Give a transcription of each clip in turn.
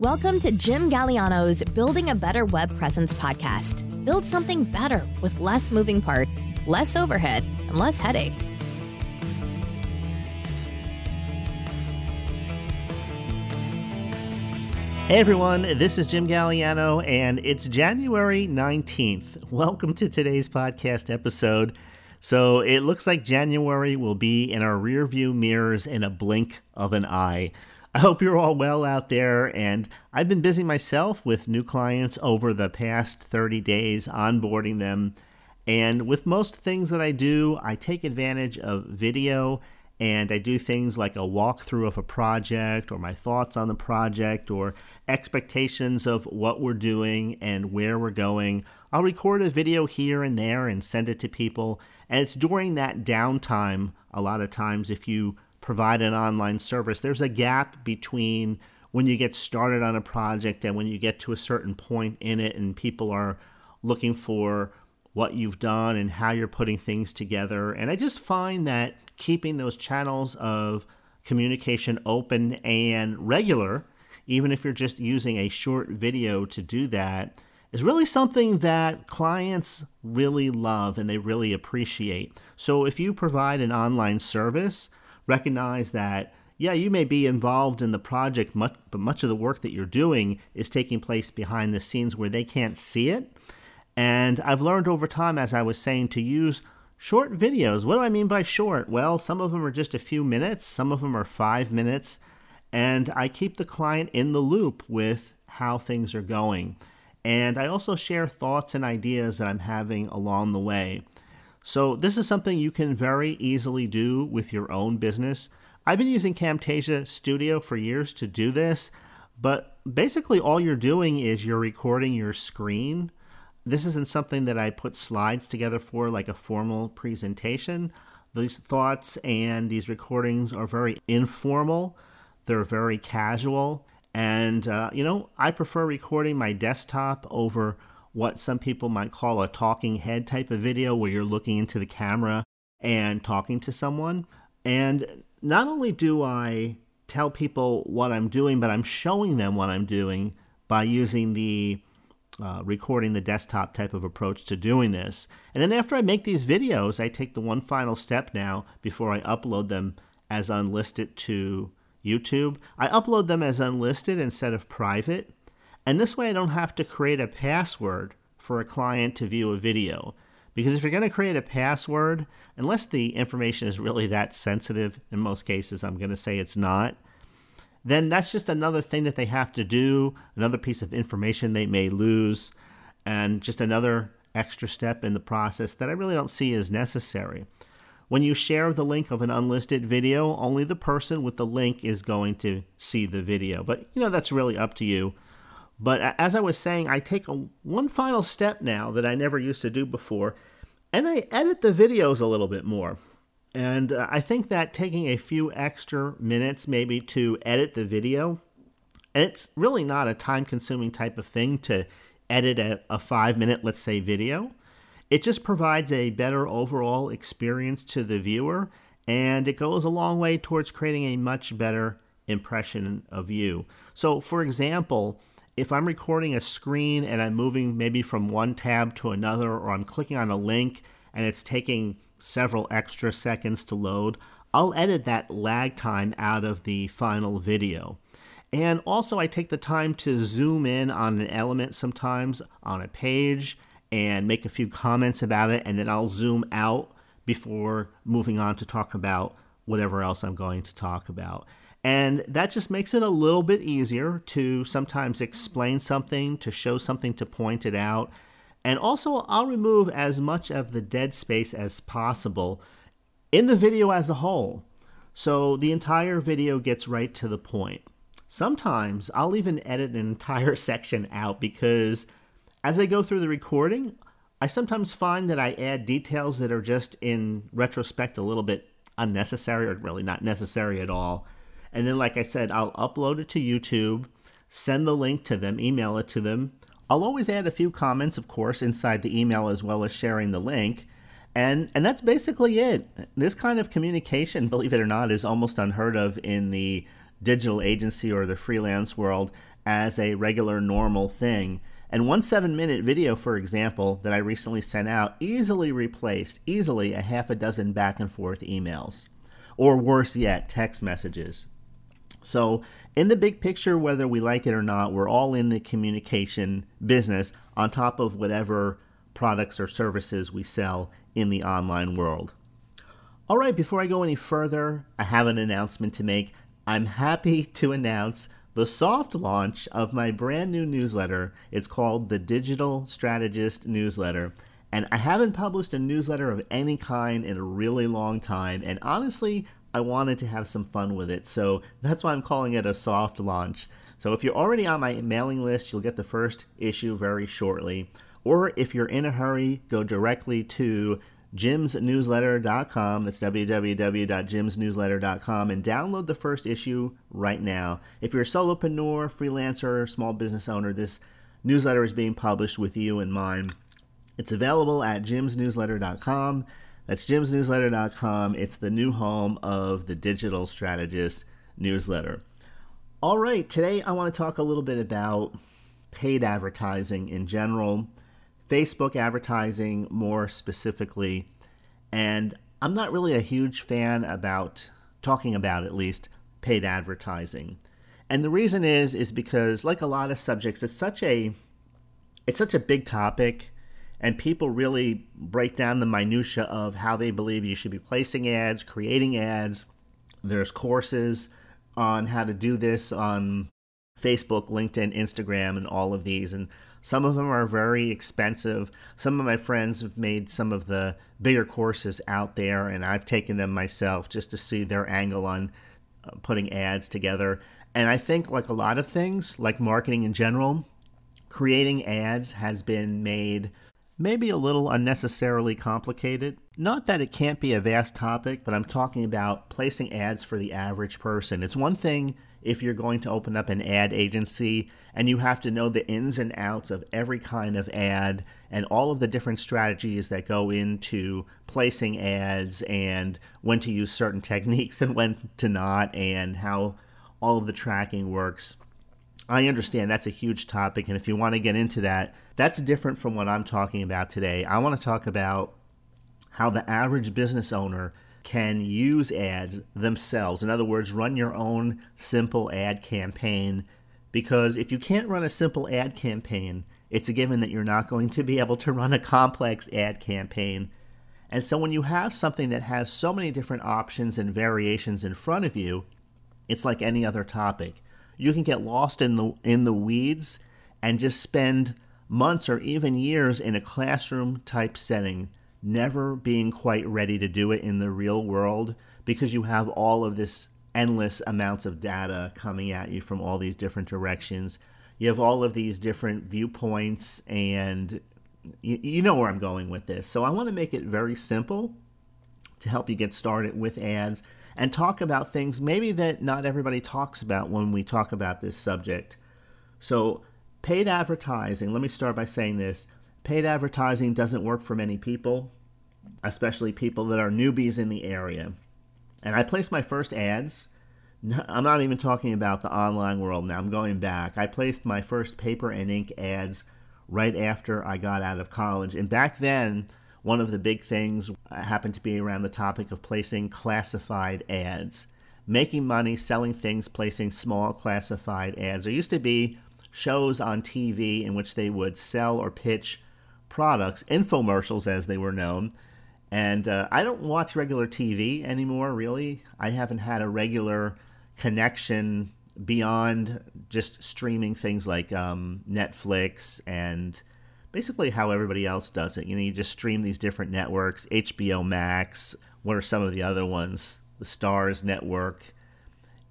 Welcome to Jim Galiano's Building a Better Web Presence podcast. Build something better with less moving parts, less overhead, and less headaches. Hey everyone, this is Jim Galiano, and it's January 19th. Welcome to today's podcast episode. So it looks like January will be in our rearview mirrors in a blink of an eye. I hope you're all well out there, and I've been busy myself with new clients over the past 30 days, onboarding them. And with most things that I do, I take advantage of video and I do things like a walkthrough of a project or my thoughts on the project or expectations of what we're doing and where we're going. I'll record a video here and there and send it to people. And it's during that downtime, a lot of times, if you provide an online service, there's a gap between when you get started on a project and when you get to a certain point in it and people are looking for what you've done and how you're putting things together. And I just find that keeping those channels of communication open and regular, even if you're just using a short video to do that, is really something that clients really love and they really appreciate. So if you provide an online service, recognize that yeah, you may be involved in the project, but much of the work that you're doing is taking place behind the scenes where they can't see it. And I've learned over time, as I was saying, to use Short videos. What do I mean by short? Well, some of them are just a few minutes, some of them are five minutes, and I keep the client in the loop with how things are going. And I also share thoughts and ideas that I'm having along the way. So, this is something you can very easily do with your own business. I've been using Camtasia Studio for years to do this, but basically, all you're doing is you're recording your screen this isn't something that I put slides together for, like a formal presentation. These thoughts and these recordings are very informal, they're very casual. And, uh, you know, I prefer recording my desktop over what some people might call a talking head type of video where you're looking into the camera and talking to someone. And not only do I tell people what I'm doing, but I'm showing them what I'm doing by using the uh, recording the desktop type of approach to doing this. And then after I make these videos, I take the one final step now before I upload them as unlisted to YouTube. I upload them as unlisted instead of private. And this way I don't have to create a password for a client to view a video. Because if you're going to create a password, unless the information is really that sensitive, in most cases, I'm going to say it's not, then that's just another thing that they have to do, another piece of information they may lose, and just another extra step in the process that I really don't see as necessary. When you share the link of an unlisted video, only the person with the link is going to see the video. But you know, that's really up to you. But as I was saying, I take a, one final step now that I never used to do before, and I edit the videos a little bit more. And uh, I think that taking a few extra minutes maybe to edit the video, and it's really not a time consuming type of thing to edit a, a five minute, let's say, video. It just provides a better overall experience to the viewer, and it goes a long way towards creating a much better impression of you. So, for example, if I'm recording a screen and I'm moving maybe from one tab to another, or I'm clicking on a link and it's taking several extra seconds to load, I'll edit that lag time out of the final video. And also, I take the time to zoom in on an element sometimes on a page and make a few comments about it, and then I'll zoom out before moving on to talk about whatever else I'm going to talk about. And that just makes it a little bit easier to sometimes explain something, to show something, to point it out. And also, I'll remove as much of the dead space as possible in the video as a whole. So the entire video gets right to the point. Sometimes I'll even edit an entire section out because as I go through the recording, I sometimes find that I add details that are just in retrospect a little bit unnecessary or really not necessary at all. And then, like I said, I'll upload it to YouTube, send the link to them, email it to them, I'll always add a few comments, of course, inside the email as well as sharing the link. And and that's basically it. This kind of communication, believe it or not, is almost unheard of in the digital agency or the freelance world. as a regular normal thing. And one seven minute video, for example, that I recently sent out easily replaced easily a half a dozen back and forth emails, or worse yet, text messages. So, in the big picture, whether we like it or not, we're all in the communication business on top of whatever products or services we sell in the online world. All right, before I go any further, I have an announcement to make. I'm happy to announce the soft launch of my brand new newsletter. It's called the Digital Strategist Newsletter. And I haven't published a newsletter of any kind in a really long time. And honestly, I wanted to have some fun with it. So that's why I'm calling it a soft launch. So if you're already on my mailing list, you'll get the first issue very shortly. Or if you're in a hurry, go directly to jimsnewsletter.com. That's www.jimsnewsletter.com and download the first issue right now. If you're a solopreneur, freelancer, small business owner, this newsletter is being published with you in mind. It's available at jimsnewsletter.com. That's jimsnewsletter.com. It's the new home of the Digital Strategist newsletter. All right, today I want to talk a little bit about paid advertising in general Facebook advertising more specifically. And I'm not really a huge fan about talking about at least paid advertising. And the reason is is because like a lot of subjects it's such a it's such a big topic and people really break down the minutia of how they believe you should be placing ads, creating ads. There's courses on how to do this on Facebook, LinkedIn, Instagram and all of these and some of them are very expensive. Some of my friends have made some of the bigger courses out there, and I've taken them myself just to see their angle on uh, putting ads together. And I think, like a lot of things, like marketing in general, creating ads has been made maybe a little unnecessarily complicated. Not that it can't be a vast topic, but I'm talking about placing ads for the average person. It's one thing if you're going to open up an ad agency and you have to know the ins and outs of every kind of ad and all of the different strategies that go into placing ads and when to use certain techniques and when to not and how all of the tracking works. I understand that's a huge topic and if you want to get into that, that's different from what I'm talking about today. I want to talk about how the average business owner can use ads themselves. In other words, run your own simple ad campaign. Because if you can't run a simple ad campaign, it's a given that you're not going to be able to run a complex ad campaign. And so when you have something that has so many different options and variations in front of you, it's like any other topic. You can get lost in the in the weeds and just spend months or even years in a classroom type setting never being quite ready to do it in the real world because you have all of this endless amounts of data coming at you from all these different directions. You have all of these different viewpoints, and you, you know where I'm going with this. So, I want to make it very simple to help you get started with ads and talk about things maybe that not everybody talks about when we talk about this subject. So, paid advertising, let me start by saying this paid advertising doesn't work for many people, especially people that are newbies in the area. And I placed my first ads. I'm not even talking about the online world now. I'm going back. I placed my first paper and ink ads right after I got out of college. And back then, one of the big things happened to be around the topic of placing classified ads. Making money, selling things, placing small classified ads. There used to be shows on TV in which they would sell or pitch products, infomercials as they were known. And uh, I don't watch regular TV anymore, really. I haven't had a regular connection beyond just streaming things like um, Netflix and basically how everybody else does it. You know, you just stream these different networks, HBO Max. What are some of the other ones? The Starz Network.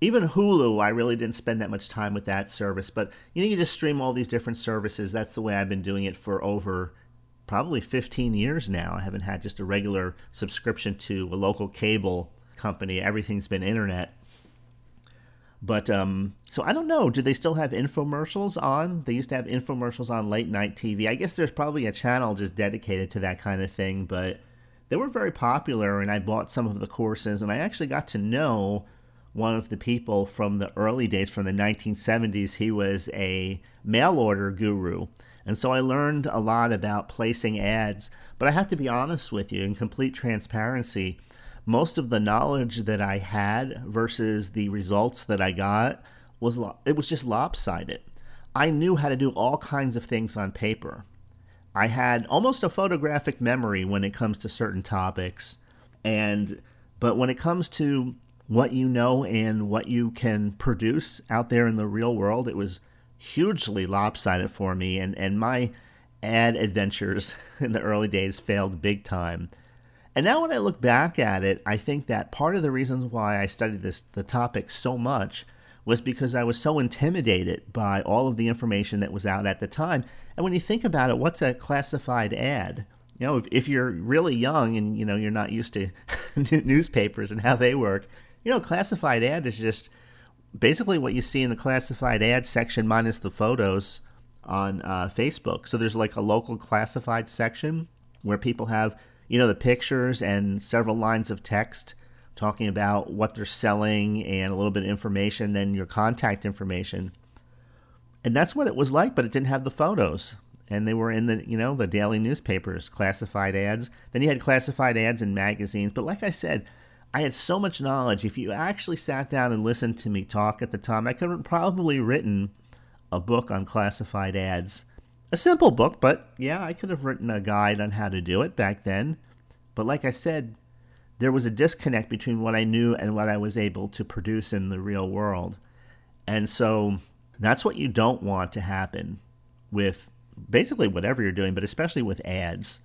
Even Hulu, I really didn't spend that much time with that service, but you know, you just stream all these different services. That's the way I've been doing it for over probably 15 years now. I haven't had just a regular subscription to a local cable company. Everything's been internet. But um, so I don't know. Do they still have infomercials on? They used to have infomercials on late night TV. I guess there's probably a channel just dedicated to that kind of thing. But they were very popular, and I bought some of the courses, and I actually got to know one of the people from the early days, from the 1970s. He was a mail order guru. And so I learned a lot about placing ads. But I have to be honest with you, in complete transparency, most of the knowledge that I had versus the results that I got was it was just lopsided. I knew how to do all kinds of things on paper. I had almost a photographic memory when it comes to certain topics. And but when it comes to what you know and what you can produce out there in the real world, it was hugely lopsided for me and, and my ad adventures in the early days failed big time. And now when I look back at it, I think that part of the reasons why I studied this the topic so much was because I was so intimidated by all of the information that was out at the time. And when you think about it, what's a classified ad? You know, if, if you're really young and you know you're not used to newspapers and how they work, you know, classified ad is just basically what you see in the classified ad section minus the photos on uh, Facebook. So there's like a local classified section where people have, you know, the pictures and several lines of text talking about what they're selling and a little bit of information, then your contact information. And that's what it was like, but it didn't have the photos. And they were in the, you know, the daily newspapers, classified ads. Then you had classified ads in magazines. But like I said, I had so much knowledge. If you actually sat down and listened to me talk at the time, I could have probably written a book on classified ads. A simple book, but yeah, I could have written a guide on how to do it back then. But like I said, there was a disconnect between what I knew and what I was able to produce in the real world. And so that's what you don't want to happen with basically whatever you're doing, but especially with ads.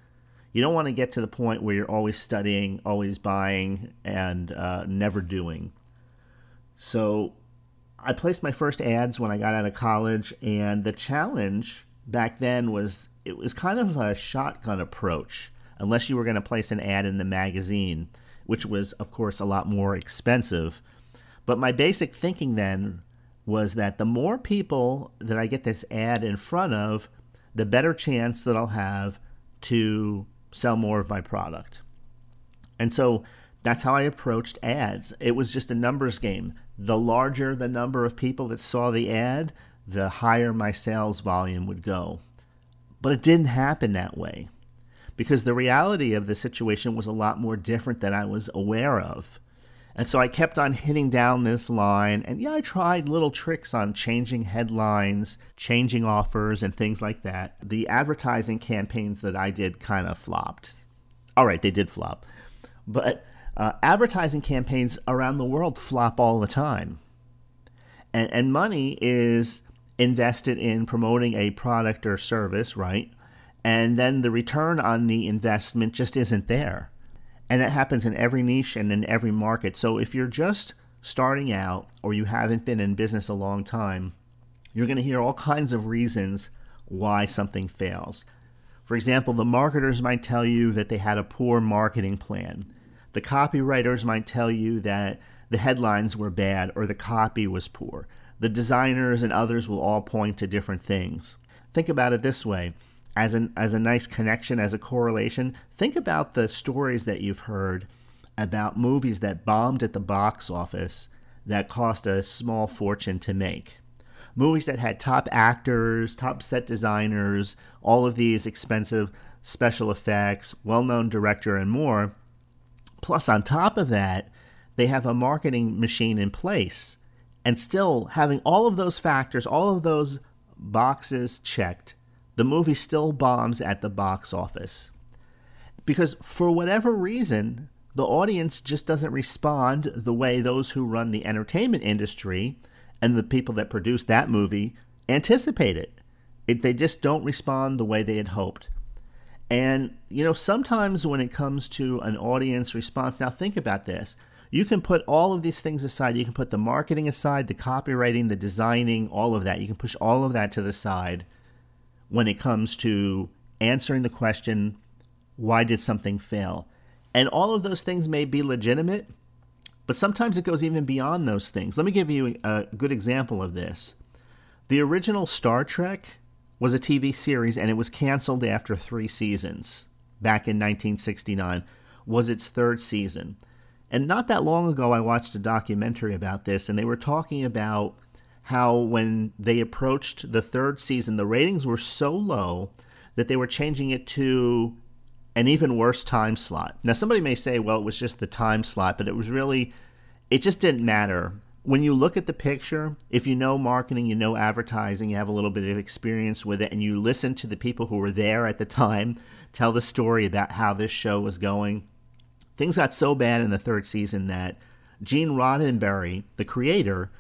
You don't want to get to the point where you're always studying, always buying, and uh, never doing. So I placed my first ads when I got out of college, and the challenge back then was it was kind of a shotgun approach, unless you were going to place an ad in the magazine which was, of course, a lot more expensive. But my basic thinking then was that the more people that I get this ad in front of, the better chance that I'll have to sell more of my product. And so that's how I approached ads. It was just a numbers game. The larger the number of people that saw the ad, the higher my sales volume would go. But it didn't happen that way because the reality of the situation was a lot more different than I was aware of. And so I kept on hitting down this line. And yeah, I tried little tricks on changing headlines, changing offers, and things like that. The advertising campaigns that I did kind of flopped. All right, they did flop. But uh, advertising campaigns around the world flop all the time. And, and money is invested in promoting a product or service, right? and then the return on the investment just isn't there. And that happens in every niche and in every market. So if you're just starting out or you haven't been in business a long time, you're going to hear all kinds of reasons why something fails. For example, the marketers might tell you that they had a poor marketing plan. The copywriters might tell you that the headlines were bad or the copy was poor. The designers and others will all point to different things. Think about it this way. As an as a nice connection as a correlation think about the stories that you've heard about movies that bombed at the box office that cost a small fortune to make. Movies that had top actors top set designers all of these expensive special effects well-known director and more. Plus on top of that they have a marketing machine in place and still having all of those factors all of those boxes checked the movie still bombs at the box office. Because for whatever reason, the audience just doesn't respond the way those who run the entertainment industry and the people that produce that movie anticipate it. it. They just don't respond the way they had hoped. And, you know, sometimes when it comes to an audience response, now think about this. You can put all of these things aside. You can put the marketing aside, the copywriting, the designing, all of that. You can push all of that to the side when it comes to answering the question, why did something fail? And all of those things may be legitimate, but sometimes it goes even beyond those things. Let me give you a good example of this. The original Star Trek was a TV series and it was canceled after three seasons back in 1969, was its third season. And not that long ago, I watched a documentary about this, and they were talking about how when they approached the third season, the ratings were so low that they were changing it to an even worse time slot. Now, somebody may say, well, it was just the time slot, but it was really, it just didn't matter. When you look at the picture, if you know marketing, you know advertising, you have a little bit of experience with it, and you listen to the people who were there at the time tell the story about how this show was going, things got so bad in the third season that Gene Roddenberry, the creator,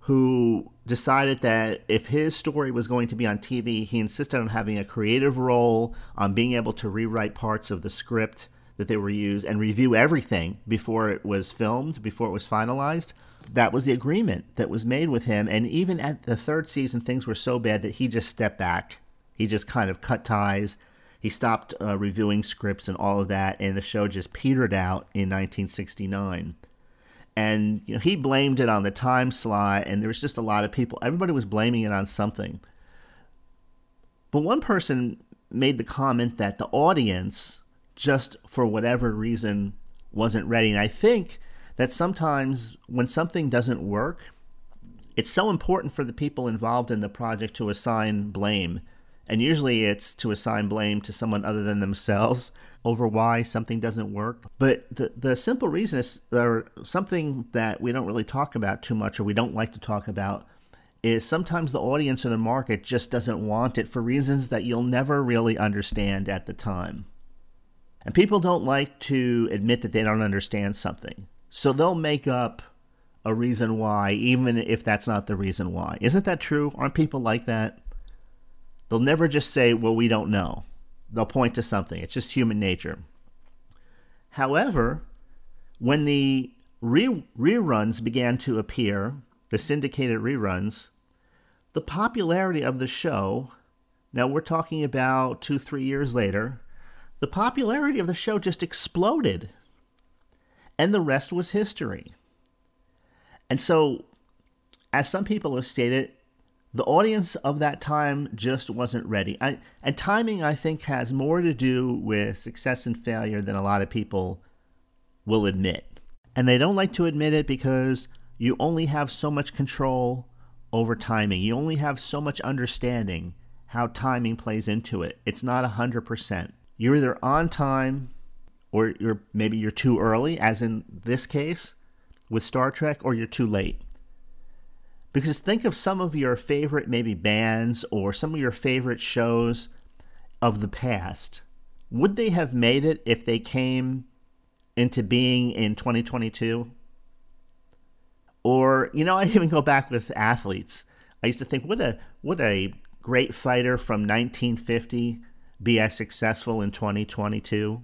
who decided that if his story was going to be on TV, he insisted on having a creative role, on being able to rewrite parts of the script that they were used and review everything before it was filmed, before it was finalized. That was the agreement that was made with him. And even at the third season, things were so bad that he just stepped back. He just kind of cut ties. He stopped uh, reviewing scripts and all of that, and the show just petered out in 1969 and you know he blamed it on the time slot and there was just a lot of people everybody was blaming it on something. But one person made the comment that the audience just for whatever reason wasn't ready. And i think that sometimes when something doesn't work it's so important for the people involved in the project to assign blame and usually it's to assign blame to someone other than themselves over why something doesn't work. But the, the simple reason is there something that we don't really talk about too much or we don't like to talk about is sometimes the audience or the market just doesn't want it for reasons that you'll never really understand at the time. And people don't like to admit that they don't understand something. So they'll make up a reason why, even if that's not the reason why. Isn't that true? Aren't people like that? They'll never just say, well, we don't know. They'll point to something. It's just human nature. However, when the re- reruns began to appear, the syndicated reruns, the popularity of the show, now we're talking about two, three years later, the popularity of the show just exploded. And the rest was history. And so, as some people have stated, the audience of that time just wasn't ready. I, and timing, I think, has more to do with success and failure than a lot of people will admit. And they don't like to admit it because you only have so much control over timing. You only have so much understanding how timing plays into it. It's not 100%. You're either on time or you're maybe you're too early as in this case with Star Trek or you're too late. Because think of some of your favorite, maybe bands or some of your favorite shows of the past. Would they have made it if they came into being in 2022? Or, you know, I even go back with athletes. I used to think, what a what a great fighter from 1950 be as successful in 2022.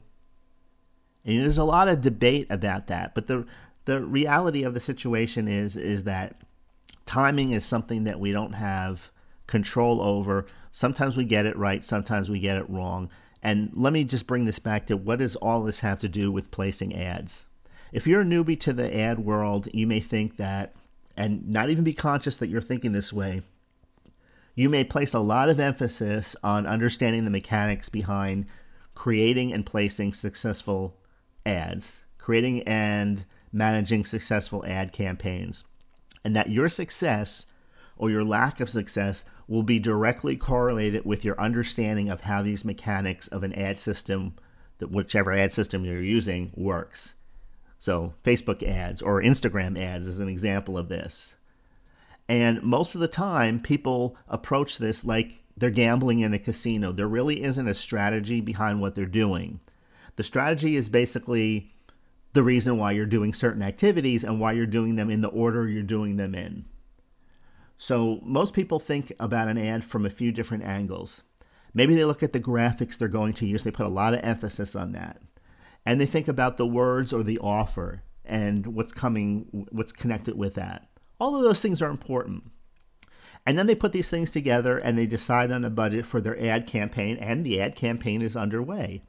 And there's a lot of debate about that, but the the reality of the situation is is that timing is something that we don't have control over. Sometimes we get it right, sometimes we get it wrong. And let me just bring this back to what does all this have to do with placing ads? If you're a newbie to the ad world, you may think that, and not even be conscious that you're thinking this way, you may place a lot of emphasis on understanding the mechanics behind creating and placing successful ads, creating and managing successful ad campaigns and that your success or your lack of success will be directly correlated with your understanding of how these mechanics of an ad system, that whichever ad system you're using, works. So, Facebook ads or Instagram ads is an example of this. And most of the time, people approach this like they're gambling in a casino. There really isn't a strategy behind what they're doing. The strategy is basically the reason why you're doing certain activities and why you're doing them in the order you're doing them in. So, most people think about an ad from a few different angles. Maybe they look at the graphics they're going to use, they put a lot of emphasis on that. And they think about the words or the offer and what's coming, what's connected with that. All of those things are important. And then they put these things together and they decide on a budget for their ad campaign, and the ad campaign is underway.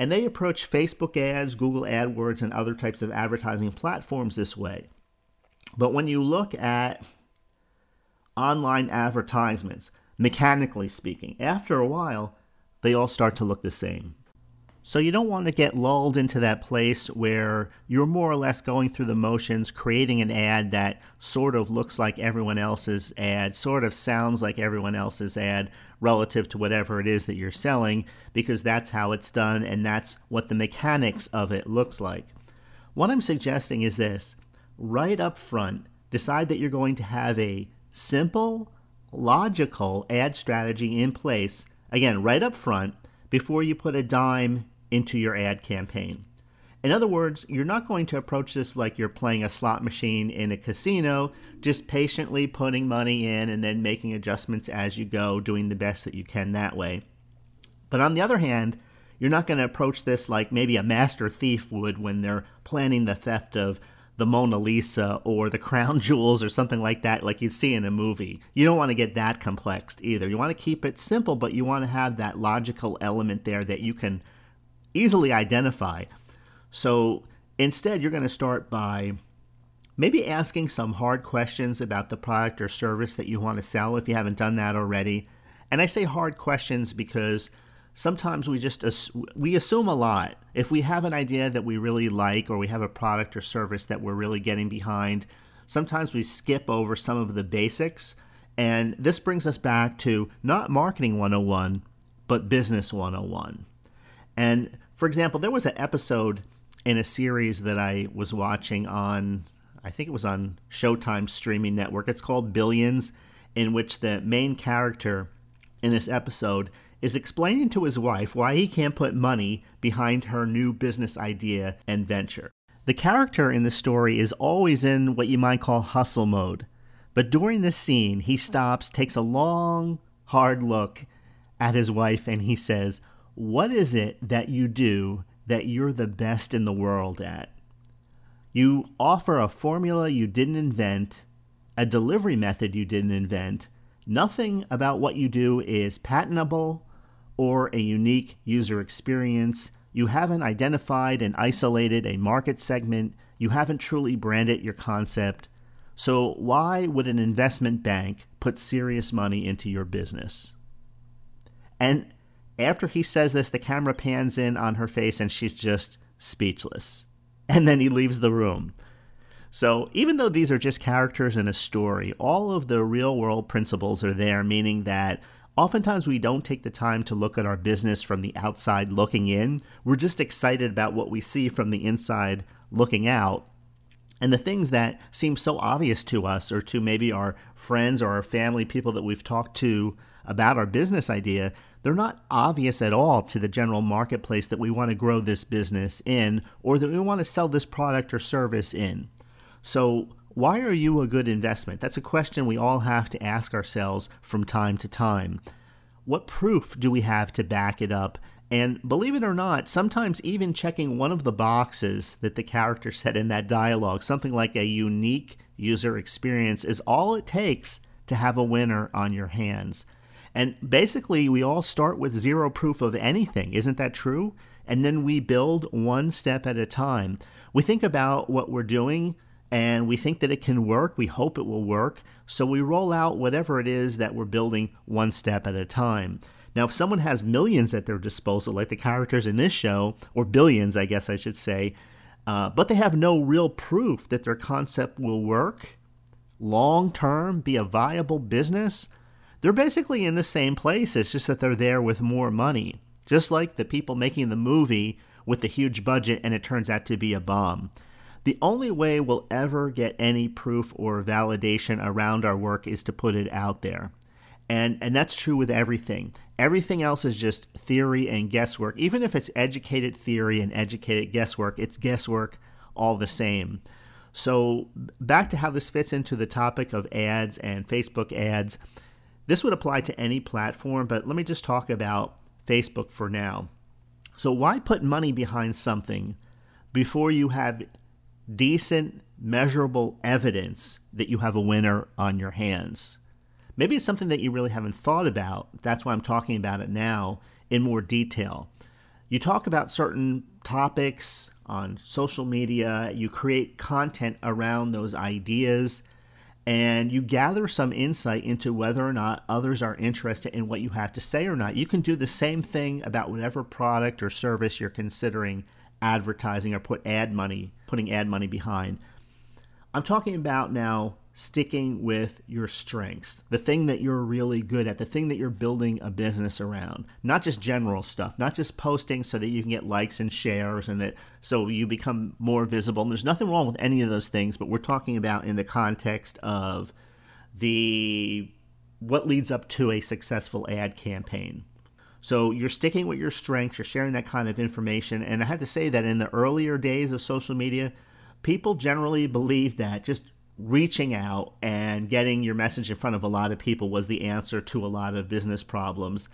And they approach Facebook ads, Google AdWords, and other types of advertising platforms this way. But when you look at online advertisements, mechanically speaking, after a while, they all start to look the same. So you don't want to get lulled into that place where you're more or less going through the motions, creating an ad that sort of looks like everyone else's ad, sort of sounds like everyone else's ad relative to whatever it is that you're selling, because that's how it's done and that's what the mechanics of it looks like. What I'm suggesting is this right up front, decide that you're going to have a simple, logical ad strategy in place, again, right up front, before you put a dime into your ad campaign. In other words, you're not going to approach this like you're playing a slot machine in a casino, just patiently putting money in and then making adjustments as you go, doing the best that you can that way. But on the other hand, you're not going to approach this like maybe a master thief would when they're planning the theft of the Mona Lisa or the crown jewels or something like that, like you see in a movie. You don't want to get that complex either. You want to keep it simple, but you want to have that logical element there that you can easily identify. So instead, you're going to start by maybe asking some hard questions about the product or service that you want to sell if you haven't done that already. And I say hard questions because sometimes we just we assume a lot. If we have an idea that we really like or we have a product or service that we're really getting behind, sometimes we skip over some of the basics. And this brings us back to not marketing 101, but business 101. And for example, there was an episode in a series that I was watching on, I think it was on Showtime streaming network. It's called Billions, in which the main character in this episode is explaining to his wife why he can't put money behind her new business idea and venture. The character in the story is always in what you might call hustle mode, but during this scene, he stops, takes a long, hard look at his wife, and he says, What is it that you do that you're the best in the world at. You offer a formula you didn't invent, a delivery method you didn't invent. Nothing about what you do is patentable or a unique user experience. You haven't identified and isolated a market segment. You haven't truly branded your concept. So, why would an investment bank put serious money into your business? And after he says this, the camera pans in on her face and she's just speechless. And then he leaves the room. So, even though these are just characters in a story, all of the real world principles are there, meaning that oftentimes we don't take the time to look at our business from the outside looking in. We're just excited about what we see from the inside looking out. And the things that seem so obvious to us, or to maybe our friends or our family, people that we've talked to about our business idea, they're not obvious at all to the general marketplace that we want to grow this business in or that we want to sell this product or service in. So, why are you a good investment? That's a question we all have to ask ourselves from time to time. What proof do we have to back it up? And believe it or not, sometimes even checking one of the boxes that the character said in that dialogue, something like a unique user experience, is all it takes to have a winner on your hands. And basically, we all start with zero proof of anything. Isn't that true? And then we build one step at a time. We think about what we're doing and we think that it can work. We hope it will work. So we roll out whatever it is that we're building one step at a time. Now, if someone has millions at their disposal, like the characters in this show, or billions, I guess I should say, uh, but they have no real proof that their concept will work long term, be a viable business, they're basically in the same place. It's just that they're there with more money. Just like the people making the movie with the huge budget and it turns out to be a bomb. The only way we'll ever get any proof or validation around our work is to put it out there. And, and that's true with everything. Everything else is just theory and guesswork. Even if it's educated theory and educated guesswork, it's guesswork all the same. So, back to how this fits into the topic of ads and Facebook ads. This would apply to any platform, but let me just talk about Facebook for now. So, why put money behind something before you have decent, measurable evidence that you have a winner on your hands? Maybe it's something that you really haven't thought about. That's why I'm talking about it now in more detail. You talk about certain topics on social media, you create content around those ideas and you gather some insight into whether or not others are interested in what you have to say or not. You can do the same thing about whatever product or service you're considering advertising or put ad money, putting ad money behind. I'm talking about now sticking with your strengths, the thing that you're really good at, the thing that you're building a business around. Not just general stuff, not just posting so that you can get likes and shares and that so you become more visible. And there's nothing wrong with any of those things, but we're talking about in the context of the what leads up to a successful ad campaign. So you're sticking with your strengths, you're sharing that kind of information. And I have to say that in the earlier days of social media, people generally believed that just reaching out and getting your message in front of a lot of people was the answer to a lot of business problems.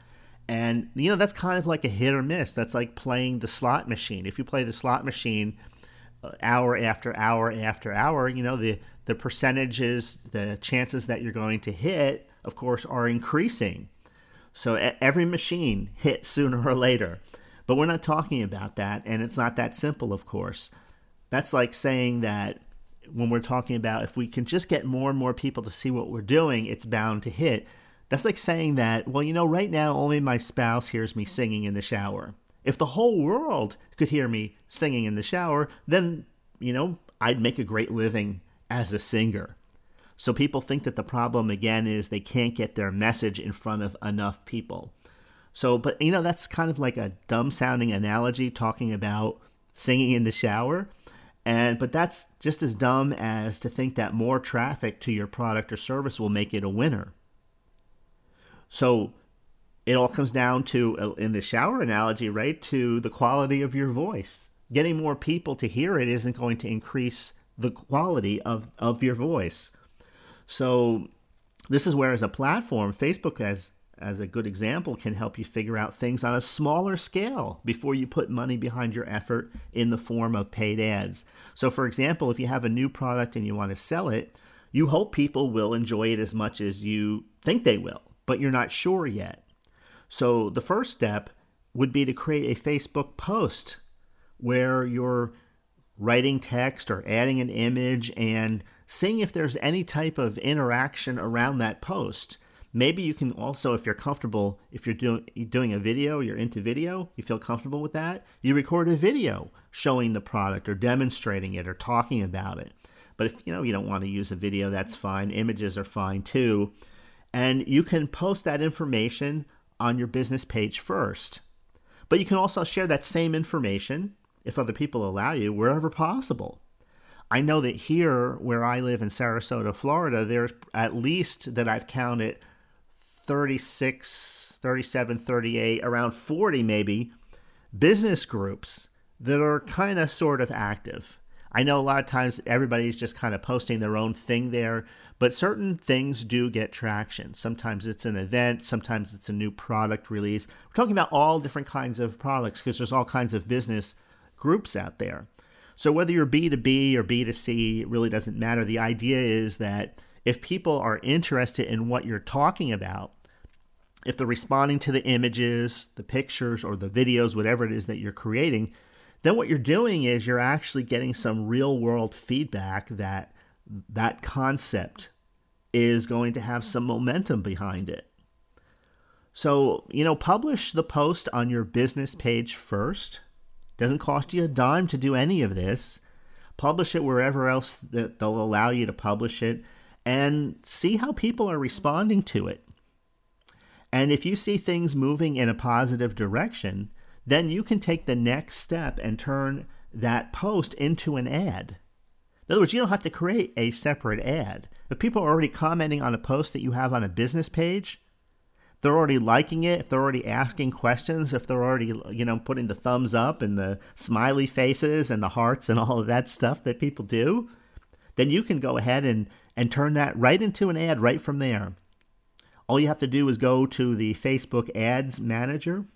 And, you know, that's kind of like a hit or miss. That's like playing the slot machine. If you play the slot machine uh, hour after hour after hour, you know, the, the percentages, the chances that you're going to hit, of course, are increasing. So every machine hits sooner or later. But we're not talking about that. And it's not that simple, of course. That's like saying that when we're talking about if we can just get more and more people to see what we're doing, it's bound to hit. That's like saying that, well, you know, right now only my spouse hears me singing in the shower. If the whole world could hear me singing in the shower, then, you know, I'd make a great living as a singer. So people think that the problem again is they can't get their message in front of enough people. So, but you know, that's kind of like a dumb sounding analogy talking about singing in the shower. And but that's just as dumb as to think that more traffic to your product or service will make it a winner. So it all comes down to uh, in the shower analogy, right, to the quality of your voice. Getting more people to hear it isn't going to increase the quality of, of your voice. So this is where as a platform, Facebook has as a good example, can help you figure out things on a smaller scale before you put money behind your effort in the form of paid ads. So, for example, if you have a new product and you want to sell it, you hope people will enjoy it as much as you think they will, but you're not sure yet. So, the first step would be to create a Facebook post where you're writing text or adding an image and seeing if there's any type of interaction around that post. Maybe you can also, if you're comfortable, if you're doing doing a video, you're into video, you feel comfortable with that, you record a video showing the product or demonstrating it or talking about it. But if you know you don't want to use a video, that's fine. Images are fine too. And you can post that information on your business page first. But you can also share that same information, if other people allow you, wherever possible. I know that here, where I live in Sarasota, Florida, there's at least that I've counted 36, 37, 38, around 40 maybe business groups that are kind of sort of active. I know a lot of times everybody's just kind of posting their own thing there, but certain things do get traction. Sometimes it's an event, sometimes it's a new product release. We're talking about all different kinds of products because there's all kinds of business groups out there. So whether you're B2B or B2C, it really doesn't matter. The idea is that if people are interested in what you're talking about, if they're responding to the images, the pictures, or the videos, whatever it is that you're creating, then what you're doing is you're actually getting some real world feedback that that concept is going to have some momentum behind it. So, you know, publish the post on your business page first. Doesn't cost you a dime to do any of this. Publish it wherever else that they'll allow you to publish it and see how people are responding to it. And if you see things moving in a positive direction, then you can take the next step and turn that post into an ad. In other words, you don't have to create a separate ad. If people are already commenting on a post that you have on a business page, they're already liking it, if they're already asking questions, if they're already, you know, putting the thumbs up and the smiley faces and the hearts and all of that stuff that people do, then you can go ahead and, and turn that right into an ad right from there. All you have to do is go to the Facebook Ads Manager.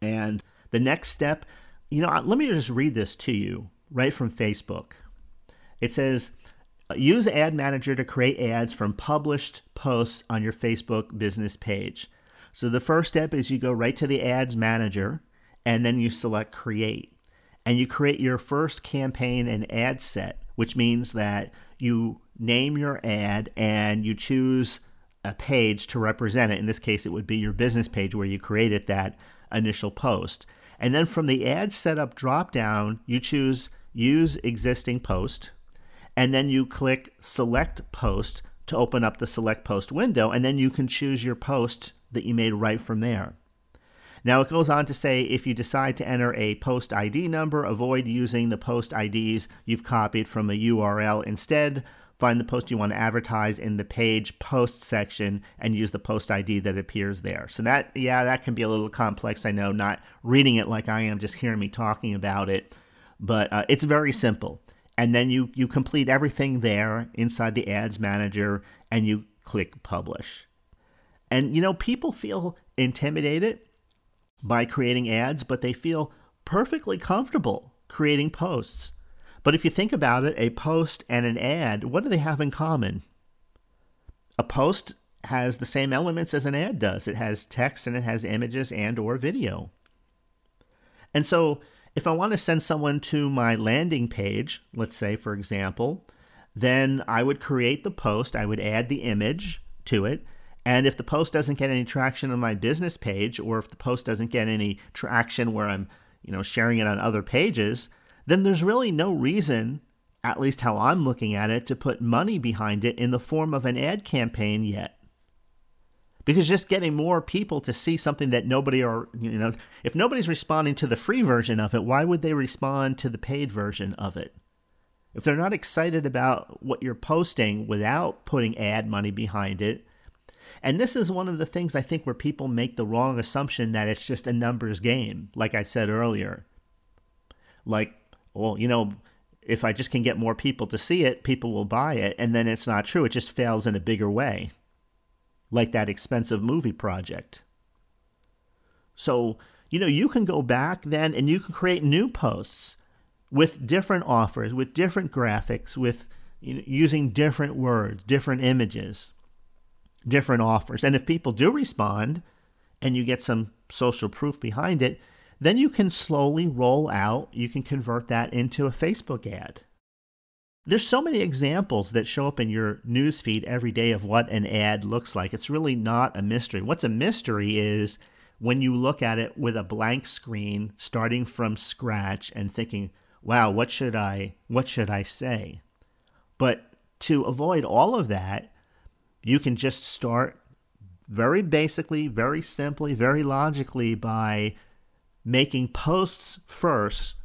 And the next step, you know, let me just read this to you right from Facebook. It says, use Ad Manager to create ads from published posts on your Facebook business page. So the first step is you go right to the Ads Manager and then you select Create. And you create your first campaign and ad set, which means that you name your ad and you choose a page to represent it. In this case, it would be your business page where you created that initial post. And then from the ad setup dropdown, you choose use existing post. And then you click select post to open up the select post window. And then you can choose your post that you made right from there. Now it goes on to say if you decide to enter a post ID number, avoid using the post IDs you've copied from a URL. Instead, find the post you want to advertise in the page post section and use the post ID that appears there. So that yeah, that can be a little complex. I know, not reading it like I am, just hearing me talking about it, but uh, it's very simple. And then you you complete everything there inside the ads manager and you click publish. And you know, people feel intimidated by creating ads, but they feel perfectly comfortable creating posts. But if you think about it, a post and an ad, what do they have in common? A post has the same elements as an ad does. It has text and it has images and or video. And so if I want to send someone to my landing page, let's say for example, then I would create the post, I would add the image to it, and if the post doesn't get any traction on my business page or if the post doesn't get any traction where I'm, you know, sharing it on other pages, then there's really no reason, at least how I'm looking at it, to put money behind it in the form of an ad campaign yet. Because just getting more people to see something that nobody are, you know, if nobody's responding to the free version of it, why would they respond to the paid version of it? If they're not excited about what you're posting without putting ad money behind it, and this is one of the things I think where people make the wrong assumption that it's just a numbers game, like I said earlier. Like, well, you know, if I just can get more people to see it, people will buy it. And then it's not true. It just fails in a bigger way, like that expensive movie project. So, you know, you can go back then and you can create new posts with different offers, with different graphics, with you know, using different words, different images, different offers. And if people do respond and you get some social proof behind it, then you can slowly roll out, you can convert that into a Facebook ad. There's so many examples that show up in your newsfeed every day of what an ad looks like. It's really not a mystery. What's a mystery is when you look at it with a blank screen, starting from scratch and thinking, "Wow, what should I what should I say?" But to avoid all of that, you can just start very basically, very simply, very logically by making posts first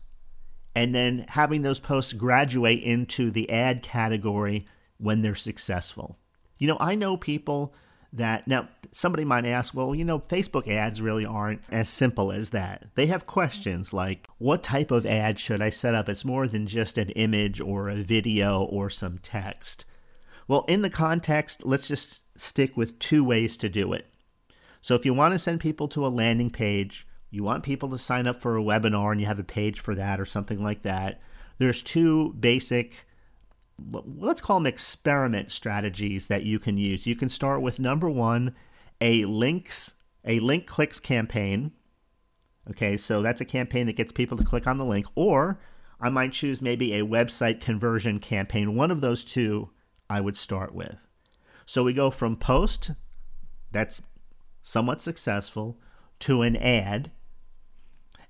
and then having those posts graduate into the ad category when they're successful. You know, I know people that now somebody might ask, well, you know, Facebook ads really aren't as simple as that. They have questions like, what type of ad should I set up? It's more than just an image or a video or some text. Well, in the context, let's just stick with two ways to do it. So if you want to send people to a landing page, you want people to sign up for a webinar and you have a page for that or something like that, there's two basic let's call them experiment strategies that you can use. You can start with number 1, a links a link clicks campaign. Okay, so that's a campaign that gets people to click on the link or I might choose maybe a website conversion campaign. One of those two I would start with. So we go from post that's somewhat successful to an ad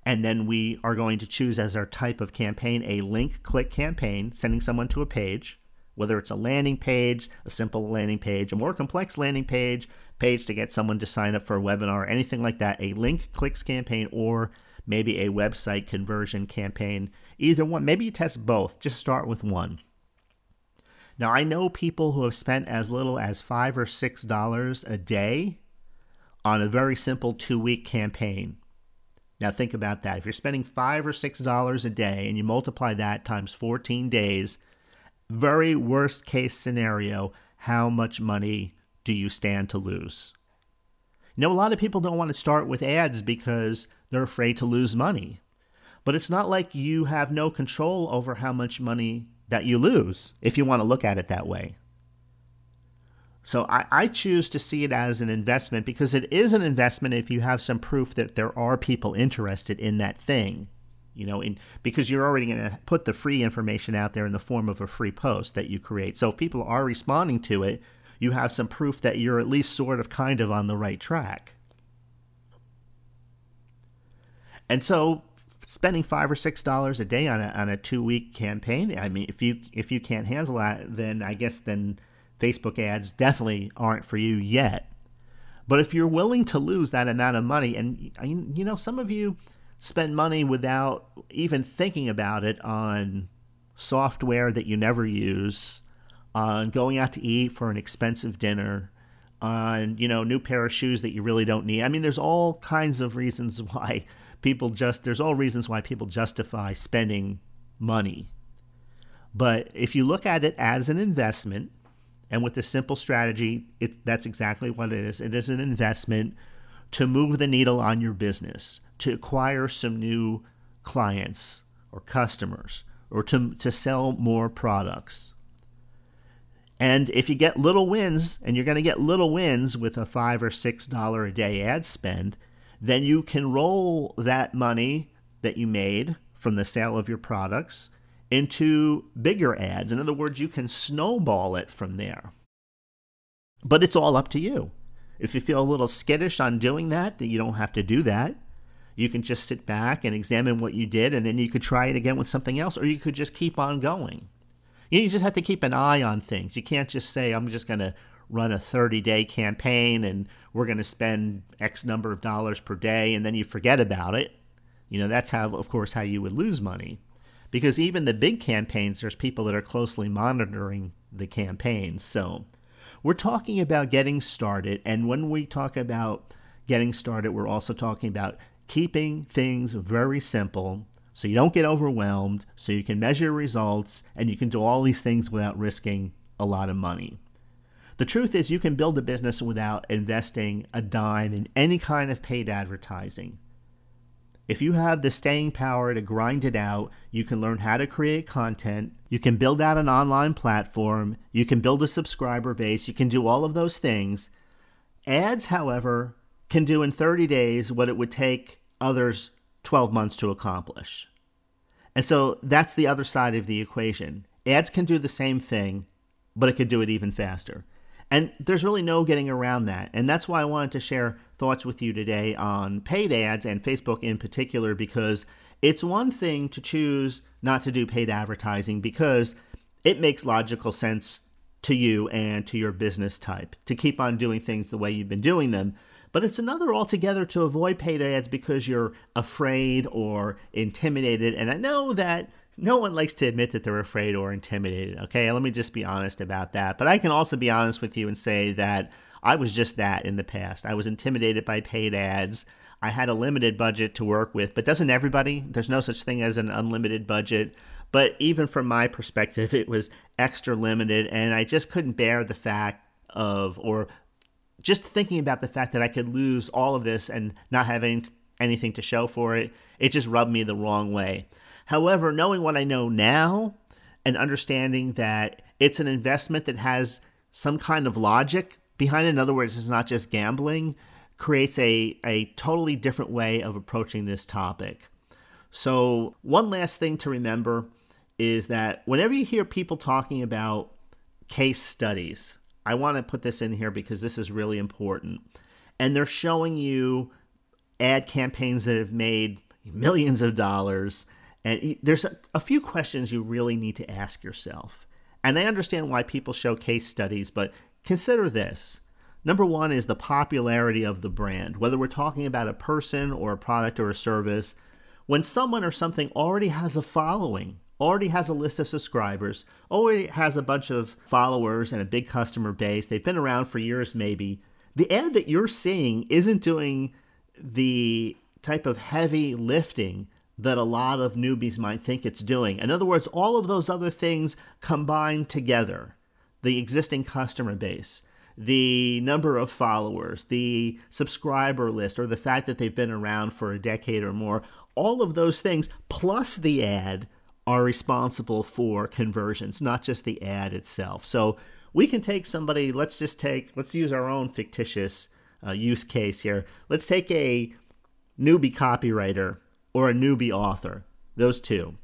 and then we are going to choose as our type of campaign a link click campaign, sending someone to a page, whether it's a landing page, a simple landing page, a more complex landing page, page to get someone to sign up for a webinar, anything like that, a link clicks campaign, or maybe a website conversion campaign. Either one. Maybe you test both. Just start with one. Now, I know people who have spent as little as five or six dollars a day on a very simple two week campaign. Now think about that. If you're spending five or six dollars a day and you multiply that times 14 days, very worst case scenario, how much money do you stand to lose? You know, a lot of people don't want to start with ads because they're afraid to lose money. But it's not like you have no control over how much money that you lose, if you want to look at it that way. So I, I, choose to see it as an investment because it is an investment if you have some proof that there are people interested in that thing. you know, in, because you're already going to put the free information out there in the form of a free post that you create. So if people are responding to it, you have some proof that you're at least sort of kind of on the right track. And so spending five or six dollars a day on a, on a two week campaign, I mean, if you if you can't handle that, then I guess then Facebook ads definitely aren't for you yet. But if you're willing to lose that amount of money, and you know, some of you spend money without even thinking about it on software that you never use, on going out to eat for an expensive dinner, on you know new pair of shoes that you really don't need. I mean, there's all kinds of reasons why people just there's all reasons why people justify spending money. But if you look at it as an investment, and with the simple strategy, it, that's exactly what it is. It is an investment to move the needle on your business, to acquire some new clients or customers, or to, to sell more products. And if you get little wins, and you're going to get little wins with a five or six dollar a day ad spend, then you can roll that money that you made from the sale of your products into bigger ads. In other words, you can snowball it from there. But it's all up to you. If you feel a little skittish on doing that, then you don't have to do that. You can just sit back and examine what you did, and then you could try it again with something else, or you could just keep on going. You just have to keep an eye on things. You can't just say, I'm just going to run a 30 day campaign and we're going to spend X number of dollars per day, and then you forget about it. You know, that's how, of course, how you would lose money because even the big campaigns, there's people that are closely monitoring the campaigns. So we're talking about getting started. And when we talk about getting started, we're also talking about keeping things very simple so you don't get overwhelmed, so you can measure results, and you can do all these things without risking a lot of money. The truth is, you can build a business without investing a dime in any kind of paid advertising. If you have the staying power to grind it out, you can learn how to create content. You can build out an online platform. You can build a subscriber base. You can do all of those things. Ads, however, can do in 30 days what it would take others 12 months to accomplish. And so that's the other side of the equation. Ads can do the same thing, but it could do it even faster. And there's really no getting around that. And that's why I wanted to share thoughts with you today on paid ads and Facebook in particular, because it's one thing to choose not to do paid advertising because it makes logical sense to you and to your business type to keep on doing things the way you've been doing them. But it's another altogether to avoid paid ads because you're afraid or intimidated. And I know that no one likes to admit that they're afraid or intimidated. Okay, let me just be honest about that. But I can also be honest with you and say that I was just that in the past. I was intimidated by paid ads. I had a limited budget to work with, but doesn't everybody? There's no such thing as an unlimited budget. But even from my perspective, it was extra limited, and I just couldn't bear the fact of, or just thinking about the fact that I could lose all of this and not having anything to show for it, it just rubbed me the wrong way. However, knowing what I know now and understanding that it's an investment that has some kind of logic behind in other words, is not just gambling, creates a, a totally different way of approaching this topic. So, one last thing to remember is that whenever you hear people talking about case studies, I want to put this in here because this is really important. And they're showing you ad campaigns that have made millions of dollars and there's a, a few questions you really need to ask yourself. And I understand why people show case studies, but consider this. Number one is the popularity of the brand, whether we're talking about a person or a product or a service. When someone or something already has a following, already has a list of subscribers, already has a bunch of followers and a big customer base, they've been around for years maybe, the ad that you're seeing isn't doing the type of heavy lifting that a lot of newbies might think it's doing. In other words, all of those other things combined together the existing customer base, the number of followers, the subscriber list, or the fact that they've been around for a decade or more all of those things plus the ad are responsible for conversions, not just the ad itself. So we can take somebody, let's just take, let's use our own fictitious uh, use case here. Let's take a newbie copywriter or a newbie author. those two.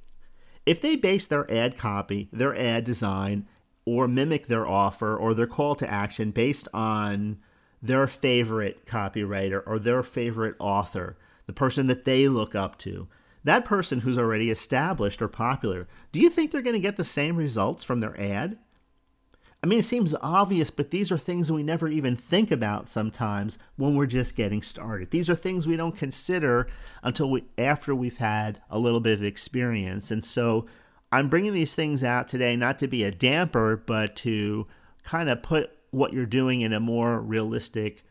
If they base their ad copy, their ad design, or mimic their offer or their call to action based on their favorite copywriter or their favorite author, the person that they look up to, that person who's already established or popular, do you think they're going to get the same results from their ad? I mean, it seems obvious, but these are things we never even think about sometimes when we're just getting started. These are things we don't consider until we after we've had a little bit of experience. And so I'm bringing these things out today not to be a damper, but to kind of put what you're doing in a more realistic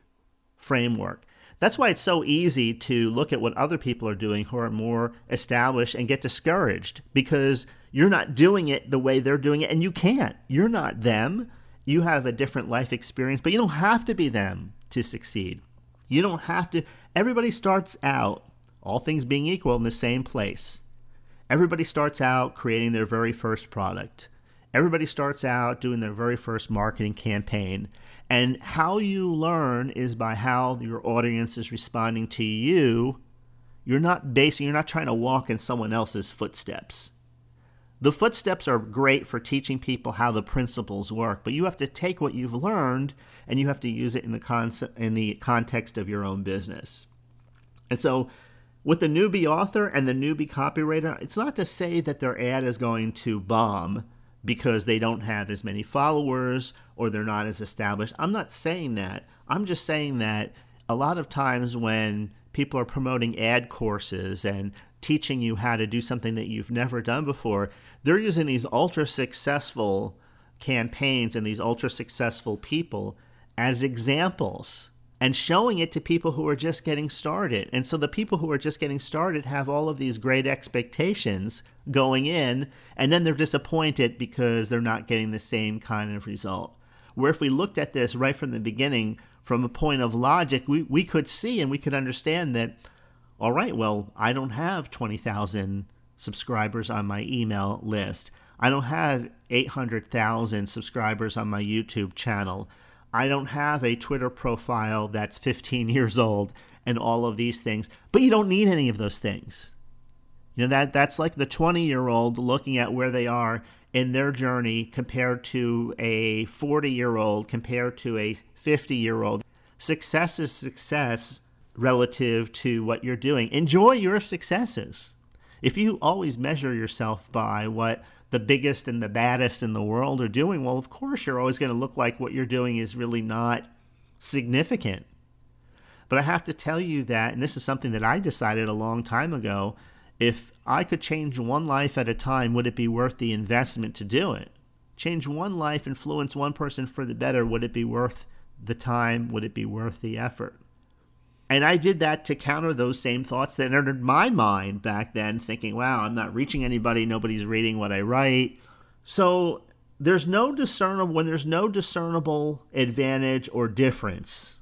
framework. That's why it's so easy to look at what other people are doing who are more established and get discouraged because you're not doing it the way they're doing it, and you can't. You're not them. You have a different life experience, but you don't have to be them to succeed. You don't have to. Everybody starts out, all things being equal, in the same place. Everybody starts out creating their very first product. Everybody starts out doing their very first marketing campaign. And how you learn is by how your audience is responding to you. You're not basing, you're not trying to walk in someone else's footsteps. The footsteps are great for teaching people how the principles work, but you have to take what you've learned and you have to use it in the concept in the context of your own business. And so with the newbie author and the newbie copywriter, it's not to say that their ad is going to bomb because they don't have as many followers or they're not as established. I'm not saying that. I'm just saying that a lot of times when people are promoting ad courses and teaching you how to do something that you've never done before, they're using these ultra successful campaigns and these ultra successful people as examples and showing it to people who are just getting started. And so the people who are just getting started have all of these great expectations going in, and then they're disappointed because they're not getting the same kind of result. Where if we looked at this right from the beginning, from a point of logic, we, we could see and we could understand that, all right, well, I don't have 20,000 subscribers on my email list. I don't have 800,000 subscribers on my YouTube channel. I don't have a Twitter profile that's 15 years old and all of these things. But you don't need any of those things. You know that that's like the 20-year-old looking at where they are in their journey compared to a 40-year-old compared to a 50-year-old. Success is success relative to what you're doing. Enjoy your successes. If you always measure yourself by what the biggest and the baddest in the world are doing, well, of course, you're always going to look like what you're doing is really not significant. But I have to tell you that, and this is something that I decided a long time ago if I could change one life at a time, would it be worth the investment to do it? Change one life, influence one person for the better, would it be worth the time? Would it be worth the effort? And I did that to counter those same thoughts that entered my mind back then, thinking, wow, I'm not reaching anybody. Nobody's reading what I write. So there's no discernible, when there's no discernible advantage or difference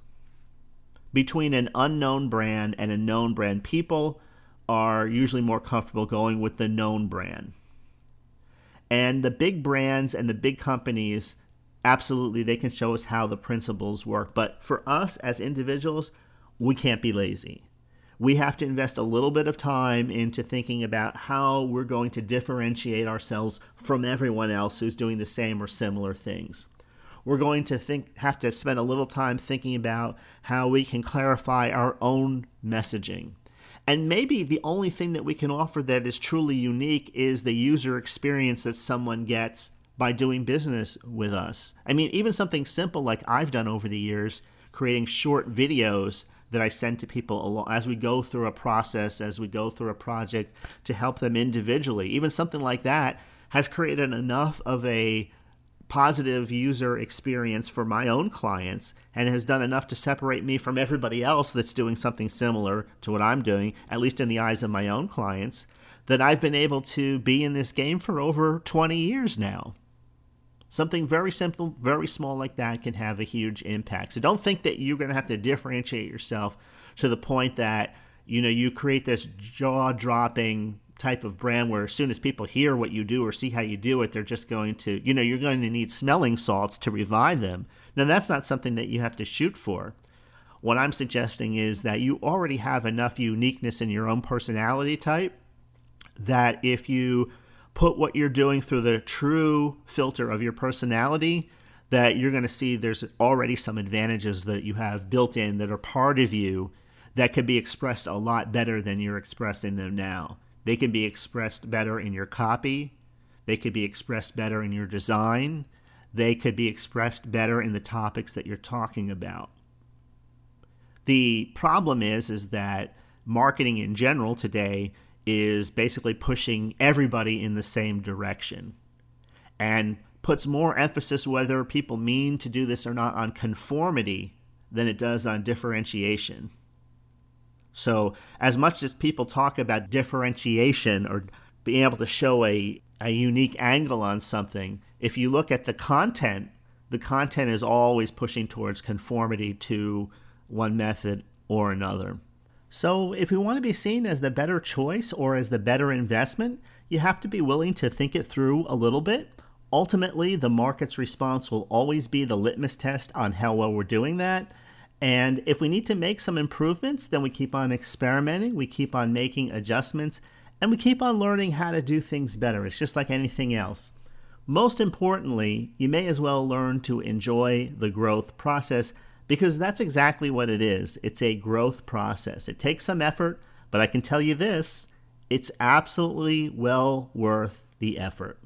between an unknown brand and a known brand, people are usually more comfortable going with the known brand. And the big brands and the big companies, absolutely, they can show us how the principles work. But for us as individuals, we can't be lazy. We have to invest a little bit of time into thinking about how we're going to differentiate ourselves from everyone else who's doing the same or similar things. We're going to think have to spend a little time thinking about how we can clarify our own messaging. And maybe the only thing that we can offer that is truly unique is the user experience that someone gets by doing business with us. I mean, even something simple like I've done over the years, creating short videos that I send to people as we go through a process, as we go through a project to help them individually. Even something like that has created enough of a positive user experience for my own clients and has done enough to separate me from everybody else that's doing something similar to what I'm doing, at least in the eyes of my own clients, that I've been able to be in this game for over 20 years now. Something very simple, very small like that can have a huge impact. So don't think that you're going to have to differentiate yourself to the point that you know you create this jaw-dropping type of brand where as soon as people hear what you do or see how you do it, they're just going to, you know, you're going to need smelling salts to revive them. Now, that's not something that you have to shoot for. What I'm suggesting is that you already have enough uniqueness in your own personality type that if you put what you're doing through the true filter of your personality, that you're going to see there's already some advantages that you have built in that are part of you that could be expressed a lot better than you're expressing them now. They can be expressed better in your copy, they could be expressed better in your design, they could be expressed better in the topics that you're talking about. The problem is is that marketing in general today is basically pushing everybody in the same direction and puts more emphasis whether people mean to do this or not on conformity than it does on differentiation. So, as much as people talk about differentiation or being able to show a, a unique angle on something, if you look at the content, the content is always pushing towards conformity to one method or another. So, if we want to be seen as the better choice or as the better investment, you have to be willing to think it through a little bit. Ultimately, the market's response will always be the litmus test on how well we're doing that. And if we need to make some improvements, then we keep on experimenting, we keep on making adjustments, and we keep on learning how to do things better. It's just like anything else. Most importantly, you may as well learn to enjoy the growth process because that's exactly what it is. It's a growth process. It takes some effort, but I can tell you this it's absolutely well worth the effort.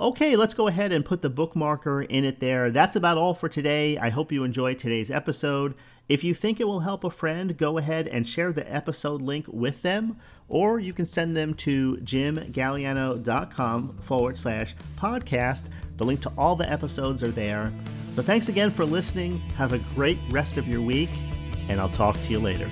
Okay, let's go ahead and put the bookmarker in it there. That's about all for today. I hope you enjoyed today's episode. If you think it will help a friend, go ahead and share the episode link with them, or you can send them to jimgaliano.com forward slash podcast. The link to all the episodes are there. So thanks again for listening. Have a great rest of your week, and I'll talk to you later.